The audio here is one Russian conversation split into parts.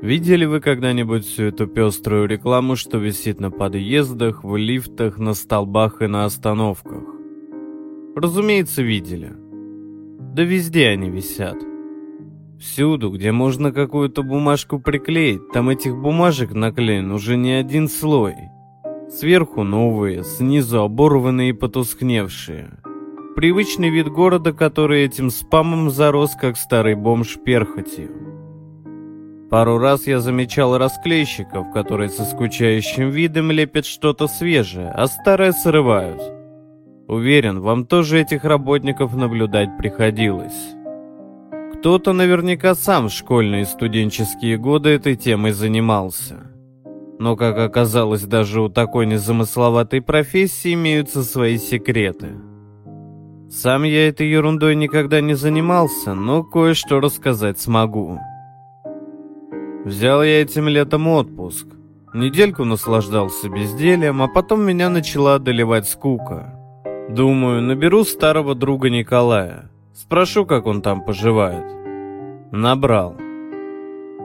Видели вы когда-нибудь всю эту пеструю рекламу, что висит на подъездах, в лифтах, на столбах и на остановках? Разумеется, видели. Да везде они висят. Всюду, где можно какую-то бумажку приклеить, там этих бумажек наклеен уже не один слой. Сверху новые, снизу оборванные и потускневшие. Привычный вид города, который этим спамом зарос, как старый бомж перхотью. Пару раз я замечал расклейщиков, которые со скучающим видом лепят что-то свежее, а старое срывают. Уверен, вам тоже этих работников наблюдать приходилось. Кто-то наверняка сам в школьные и студенческие годы этой темой занимался. Но, как оказалось, даже у такой незамысловатой профессии имеются свои секреты. Сам я этой ерундой никогда не занимался, но кое-что рассказать смогу. Взял я этим летом отпуск. Недельку наслаждался бездельем, а потом меня начала одолевать скука. Думаю, наберу старого друга Николая. Спрошу, как он там поживает. Набрал.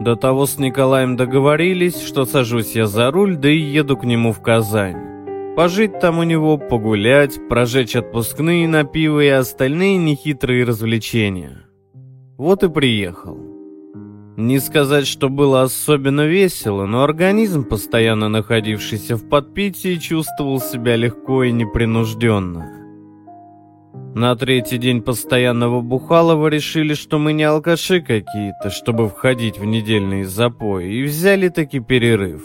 До того с Николаем договорились, что сажусь я за руль, да и еду к нему в Казань. Пожить там у него, погулять, прожечь отпускные на пиво и остальные нехитрые развлечения. Вот и приехал. Не сказать, что было особенно весело, но организм, постоянно находившийся в подпитии, чувствовал себя легко и непринужденно. На третий день постоянного Бухалова решили, что мы не алкаши какие-то, чтобы входить в недельные запои, и взяли таки перерыв.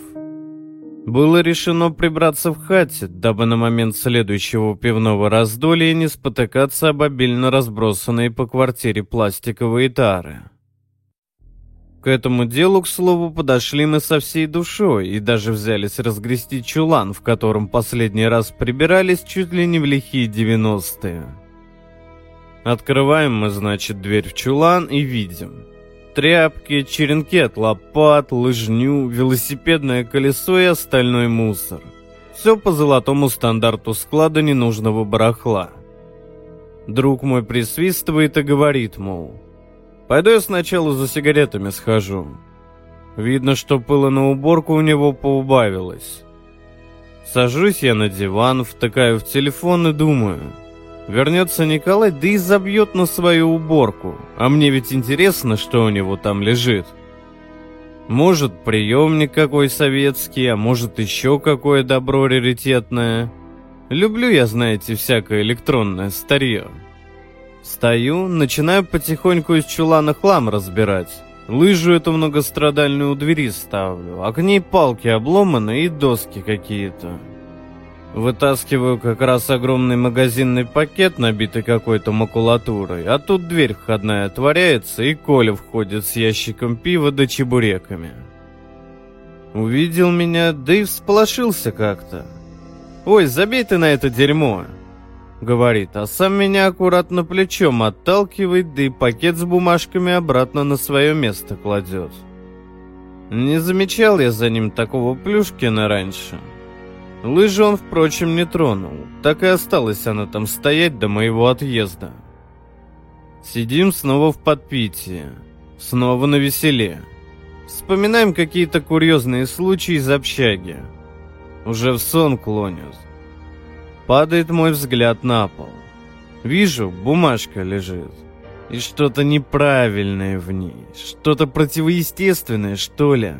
Было решено прибраться в хате, дабы на момент следующего пивного раздолья не спотыкаться об обильно разбросанные по квартире пластиковые тары. К этому делу, к слову, подошли мы со всей душой и даже взялись разгрести чулан, в котором последний раз прибирались чуть ли не в лихие девяностые. Открываем мы, значит, дверь в чулан и видим. Тряпки, черенки от лопат, лыжню, велосипедное колесо и остальной мусор. Все по золотому стандарту склада ненужного барахла. Друг мой присвистывает и говорит, мол, Пойду я сначала за сигаретами схожу. Видно, что пыла на уборку у него поубавилось. Сажусь я на диван, втыкаю в телефон и думаю. Вернется Николай, да и забьет на свою уборку. А мне ведь интересно, что у него там лежит. Может, приемник какой советский, а может, еще какое добро раритетное. Люблю я, знаете, всякое электронное старье. Стою, начинаю потихоньку из чулана хлам разбирать. Лыжу эту многострадальную у двери ставлю, а к ней палки обломаны и доски какие-то. Вытаскиваю как раз огромный магазинный пакет, набитый какой-то макулатурой, а тут дверь входная отворяется, и Коля входит с ящиком пива да чебуреками. Увидел меня, да и всполошился как-то. «Ой, забей ты на это дерьмо!» Говорит, а сам меня аккуратно плечом отталкивает, да и пакет с бумажками обратно на свое место кладет. Не замечал я за ним такого Плюшкина раньше. Лыжи он, впрочем, не тронул. Так и осталась она там стоять до моего отъезда. Сидим снова в подпитии. Снова на веселе. Вспоминаем какие-то курьезные случаи из общаги. Уже в сон клонят. Падает мой взгляд на пол. Вижу, бумажка лежит. И что-то неправильное в ней. Что-то противоестественное, что ли.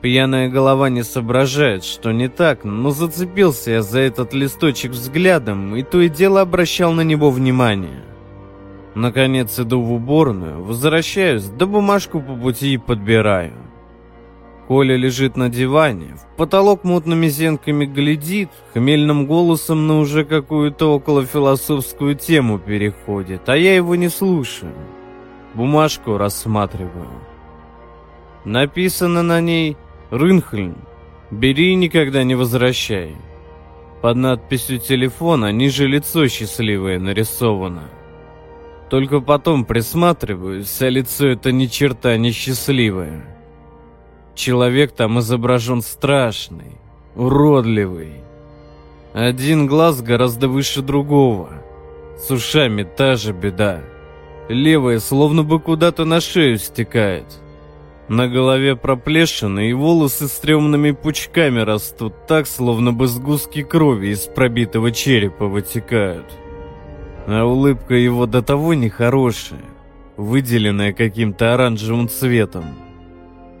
Пьяная голова не соображает, что не так, но зацепился я за этот листочек взглядом и то и дело обращал на него внимание. Наконец иду в уборную, возвращаюсь, да бумажку по пути и подбираю. Коля лежит на диване, в потолок мутными зенками глядит, хмельным голосом на уже какую-то околофилософскую тему переходит, а я его не слушаю. Бумажку рассматриваю. Написано на ней «Рынхльн. Бери и никогда не возвращай». Под надписью телефона ниже лицо счастливое нарисовано. Только потом присматриваюсь, а лицо это ни черта не счастливое. Человек там изображен страшный, уродливый. Один глаз гораздо выше другого. С ушами та же беда. Левая словно бы куда-то на шею стекает. На голове проплешины и волосы стрёмными пучками растут так, словно бы сгустки крови из пробитого черепа вытекают. А улыбка его до того нехорошая, выделенная каким-то оранжевым цветом.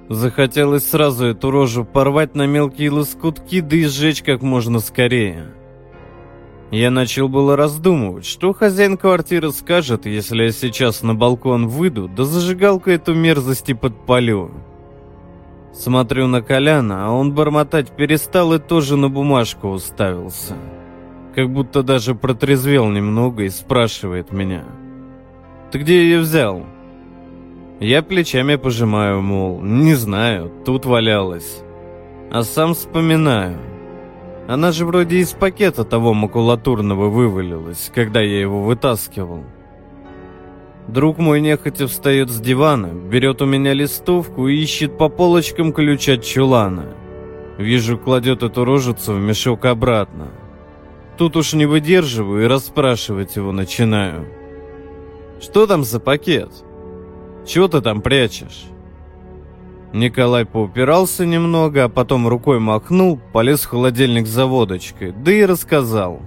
Захотелось сразу эту рожу порвать на мелкие лоскутки, да и сжечь как можно скорее. Я начал было раздумывать, что хозяин квартиры скажет, если я сейчас на балкон выйду, да зажигалку эту мерзости подпалю. Смотрю на Коляна, а он бормотать перестал и тоже на бумажку уставился. Как будто даже протрезвел немного и спрашивает меня. «Ты где ее взял?» Я плечами пожимаю, мол, не знаю, тут валялась. А сам вспоминаю – она же вроде из пакета того макулатурного вывалилась, когда я его вытаскивал. Друг мой нехотя встает с дивана, берет у меня листовку и ищет по полочкам ключ от чулана. Вижу, кладет эту рожицу в мешок обратно. Тут уж не выдерживаю и расспрашивать его начинаю. «Что там за пакет? Чего ты там прячешь?» Николай поупирался немного, а потом рукой махнул, полез в холодильник за водочкой, да и рассказал.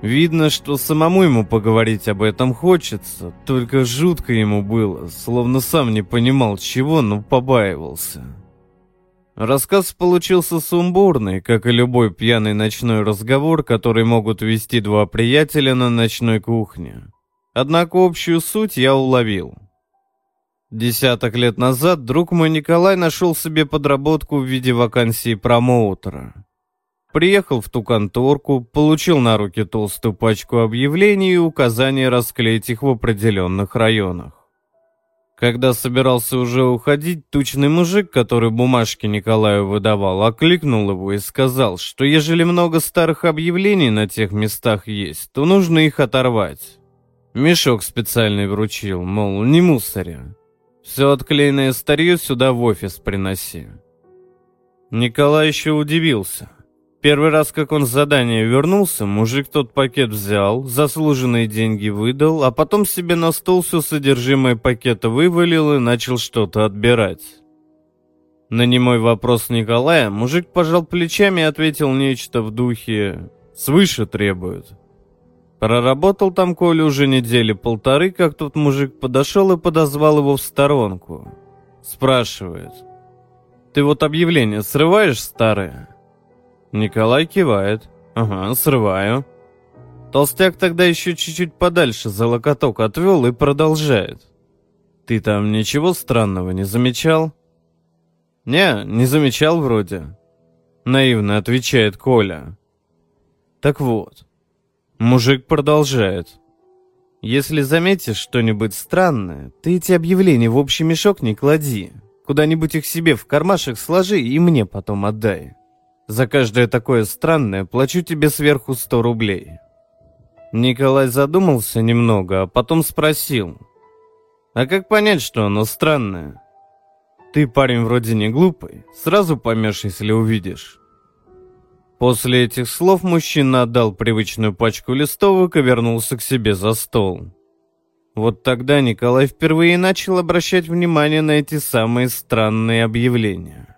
Видно, что самому ему поговорить об этом хочется, только жутко ему было, словно сам не понимал чего, но побаивался. Рассказ получился сумбурный, как и любой пьяный ночной разговор, который могут вести два приятеля на ночной кухне. Однако общую суть я уловил. Десяток лет назад друг мой Николай нашел себе подработку в виде вакансии промоутера. Приехал в ту конторку, получил на руки толстую пачку объявлений и указания расклеить их в определенных районах. Когда собирался уже уходить, тучный мужик, который бумажки Николаю выдавал, окликнул его и сказал, что ежели много старых объявлений на тех местах есть, то нужно их оторвать. Мешок специальный вручил, мол, не мусоря. Все отклеенное старье сюда в офис приноси. Николай еще удивился. Первый раз, как он с задания вернулся, мужик тот пакет взял, заслуженные деньги выдал, а потом себе на стол все содержимое пакета вывалил и начал что-то отбирать. На немой вопрос Николая мужик пожал плечами и ответил нечто в духе «свыше требуют». Проработал там Коля уже недели полторы, как тот мужик подошел и подозвал его в сторонку. Спрашивает. «Ты вот объявление срываешь старое?» Николай кивает. «Ага, срываю». Толстяк тогда еще чуть-чуть подальше за локоток отвел и продолжает. «Ты там ничего странного не замечал?» «Не, не замечал вроде», — наивно отвечает Коля. «Так вот, Мужик продолжает. Если заметишь что-нибудь странное, ты эти объявления в общий мешок не клади. Куда-нибудь их себе в кармашек сложи и мне потом отдай. За каждое такое странное плачу тебе сверху сто рублей. Николай задумался немного, а потом спросил. А как понять, что оно странное? Ты парень вроде не глупый, сразу поймешь, если увидишь. После этих слов мужчина отдал привычную пачку листовок и вернулся к себе за стол. Вот тогда Николай впервые начал обращать внимание на эти самые странные объявления.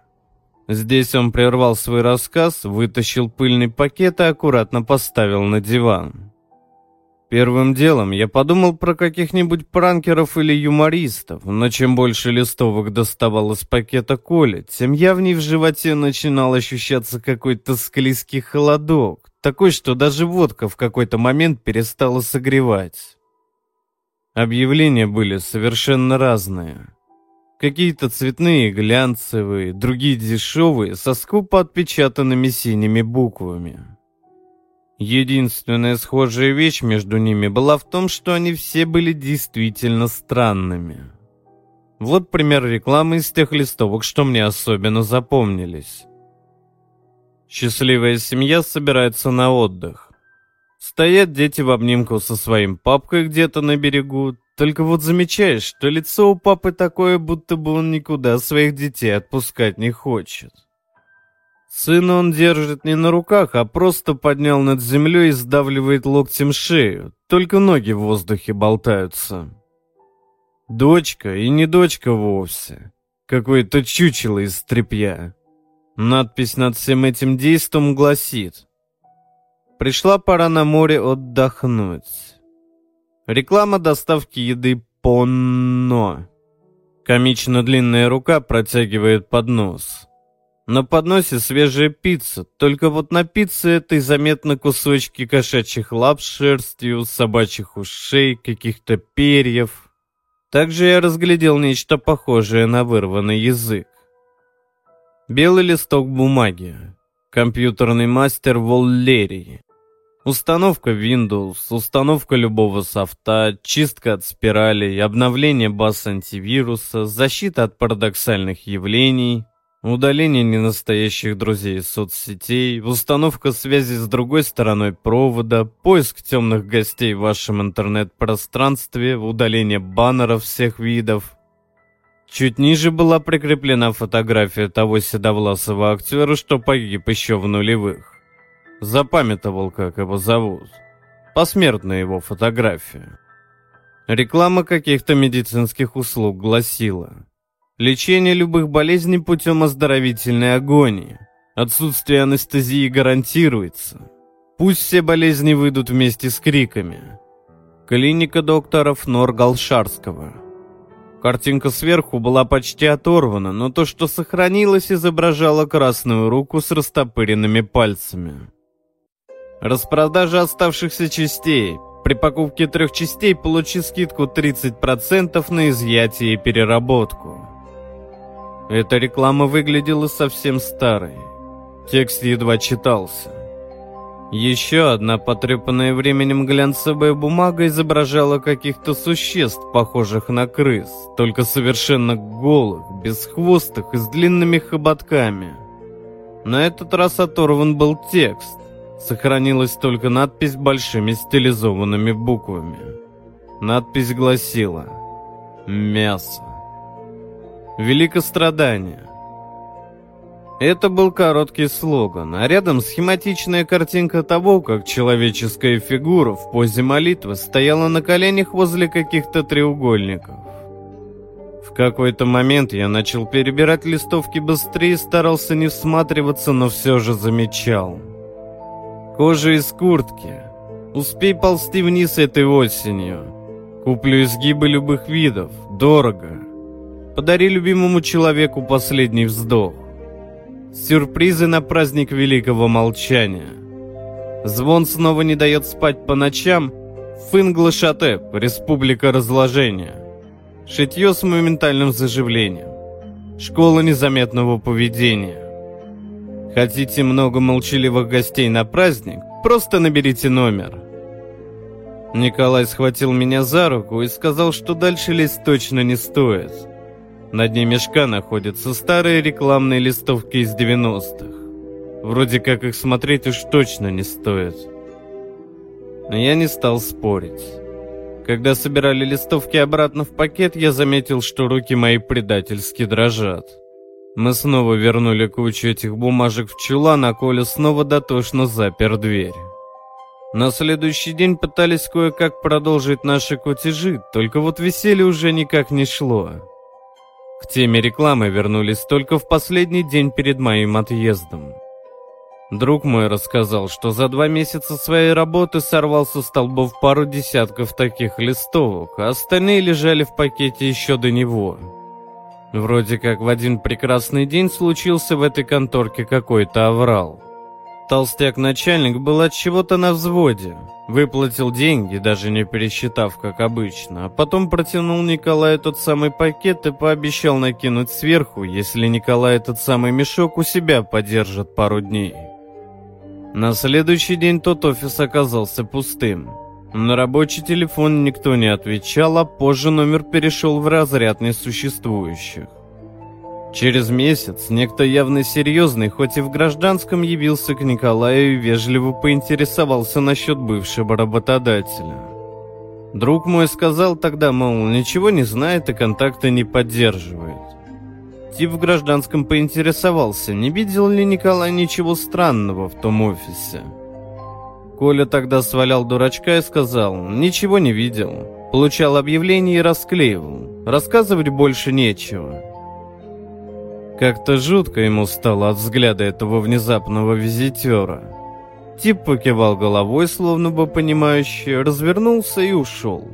Здесь он прервал свой рассказ, вытащил пыльный пакет и аккуратно поставил на диван. Первым делом я подумал про каких-нибудь пранкеров или юмористов, но чем больше листовок доставал из пакета Коля, тем явнее в животе начинал ощущаться какой-то склизкий холодок, такой, что даже водка в какой-то момент перестала согревать. Объявления были совершенно разные. Какие-то цветные, глянцевые, другие дешевые, со скупо отпечатанными синими буквами. Единственная схожая вещь между ними была в том, что они все были действительно странными. Вот пример рекламы из тех листовок, что мне особенно запомнились. Счастливая семья собирается на отдых. Стоят дети в обнимку со своим папкой где-то на берегу, только вот замечаешь, что лицо у папы такое, будто бы он никуда своих детей отпускать не хочет. Сына он держит не на руках, а просто поднял над землей и сдавливает локтем шею. Только ноги в воздухе болтаются. Дочка и не дочка вовсе. Какое-то чучело из тряпья. Надпись над всем этим действом гласит «Пришла пора на море отдохнуть». Реклама доставки еды «Понно». Комично длинная рука протягивает поднос. На подносе свежая пицца, только вот на пицце этой заметно кусочки кошачьих лап с шерстью, собачьих ушей, каких-то перьев. Также я разглядел нечто похожее на вырванный язык. Белый листок бумаги. Компьютерный мастер Воллерии. Установка Windows, установка любого софта, чистка от спиралей, обновление баз антивируса, защита от парадоксальных явлений, удаление ненастоящих друзей из соцсетей, установка связи с другой стороной провода, поиск темных гостей в вашем интернет-пространстве, удаление баннеров всех видов. Чуть ниже была прикреплена фотография того седовласого актера, что погиб еще в нулевых. Запамятовал, как его зовут. Посмертная его фотография. Реклама каких-то медицинских услуг гласила. Лечение любых болезней путем оздоровительной агонии. Отсутствие анестезии гарантируется. Пусть все болезни выйдут вместе с криками. Клиника докторов Норгалшарского. Картинка сверху была почти оторвана, но то, что сохранилось, изображало красную руку с растопыренными пальцами. Распродажа оставшихся частей. При покупке трех частей получи скидку 30% на изъятие и переработку. Эта реклама выглядела совсем старой. Текст едва читался. Еще одна потрепанная временем глянцевая бумага изображала каких-то существ, похожих на крыс, только совершенно голых, бесхвостых и с длинными хоботками. На этот раз оторван был текст. Сохранилась только надпись большими стилизованными буквами. Надпись гласила «Мясо». Великострадание. Это был короткий слоган, а рядом схематичная картинка того, как человеческая фигура в позе молитвы стояла на коленях возле каких-то треугольников. В какой-то момент я начал перебирать листовки быстрее, старался не всматриваться, но все же замечал – Кожа из куртки. Успей ползти вниз этой осенью. Куплю изгибы любых видов. Дорого. Подари любимому человеку последний вздох. Сюрпризы на праздник Великого Молчания. Звон снова не дает спать по ночам. Финглашатеп, Республика Разложения. Шитье с моментальным заживлением. Школа незаметного поведения. Хотите много молчаливых гостей на праздник? Просто наберите номер. Николай схватил меня за руку и сказал, что дальше лезть точно не стоит. На дне мешка находятся старые рекламные листовки из 90-х. Вроде как их смотреть уж точно не стоит. Но я не стал спорить. Когда собирали листовки обратно в пакет, я заметил, что руки мои предательски дрожат. Мы снова вернули кучу этих бумажек в чулан, а Коля снова дотошно запер дверь. На следующий день пытались кое-как продолжить наши кутежи, только вот веселье уже никак не шло. К теме рекламы вернулись только в последний день перед моим отъездом. Друг мой рассказал, что за два месяца своей работы сорвал со столбов пару десятков таких листовок, а остальные лежали в пакете еще до него. Вроде как в один прекрасный день случился в этой конторке какой-то аврал. Толстяк-начальник был от чего-то на взводе. Выплатил деньги, даже не пересчитав, как обычно, а потом протянул Николаю тот самый пакет и пообещал накинуть сверху, если Николай этот самый мешок у себя подержит пару дней. На следующий день тот офис оказался пустым. На рабочий телефон никто не отвечал, а позже номер перешел в разряд несуществующих. Через месяц некто явно серьезный, хоть и в гражданском, явился к Николаю и вежливо поинтересовался насчет бывшего работодателя. Друг мой сказал тогда, мол, ничего не знает и контакта не поддерживает. Тип в гражданском поинтересовался, не видел ли Николай ничего странного в том офисе. Коля тогда свалял дурачка и сказал, ничего не видел. Получал объявления и расклеивал. Рассказывать больше нечего. Как-то жутко ему стало от взгляда этого внезапного визитера. Тип покивал головой, словно бы понимающе, развернулся и ушел.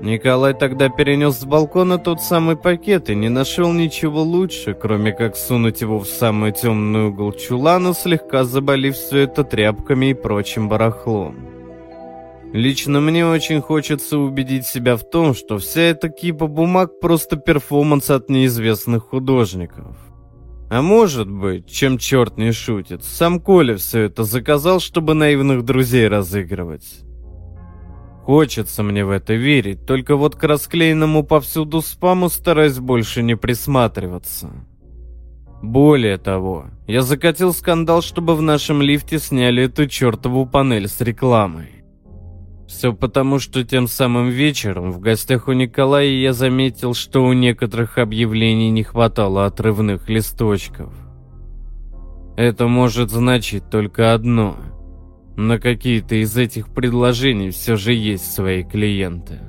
Николай тогда перенес с балкона тот самый пакет и не нашел ничего лучше, кроме как сунуть его в самый темный угол чулана, слегка заболив все это тряпками и прочим барахлом. Лично мне очень хочется убедить себя в том, что вся эта кипа бумаг просто перформанс от неизвестных художников. А может быть, чем черт не шутит, сам Коля все это заказал, чтобы наивных друзей разыгрывать. Хочется мне в это верить, только вот к расклеенному повсюду спаму стараюсь больше не присматриваться. Более того, я закатил скандал, чтобы в нашем лифте сняли эту чертову панель с рекламой. Все потому, что тем самым вечером в гостях у Николая я заметил, что у некоторых объявлений не хватало отрывных листочков. Это может значить только одно – на какие-то из этих предложений все же есть свои клиенты.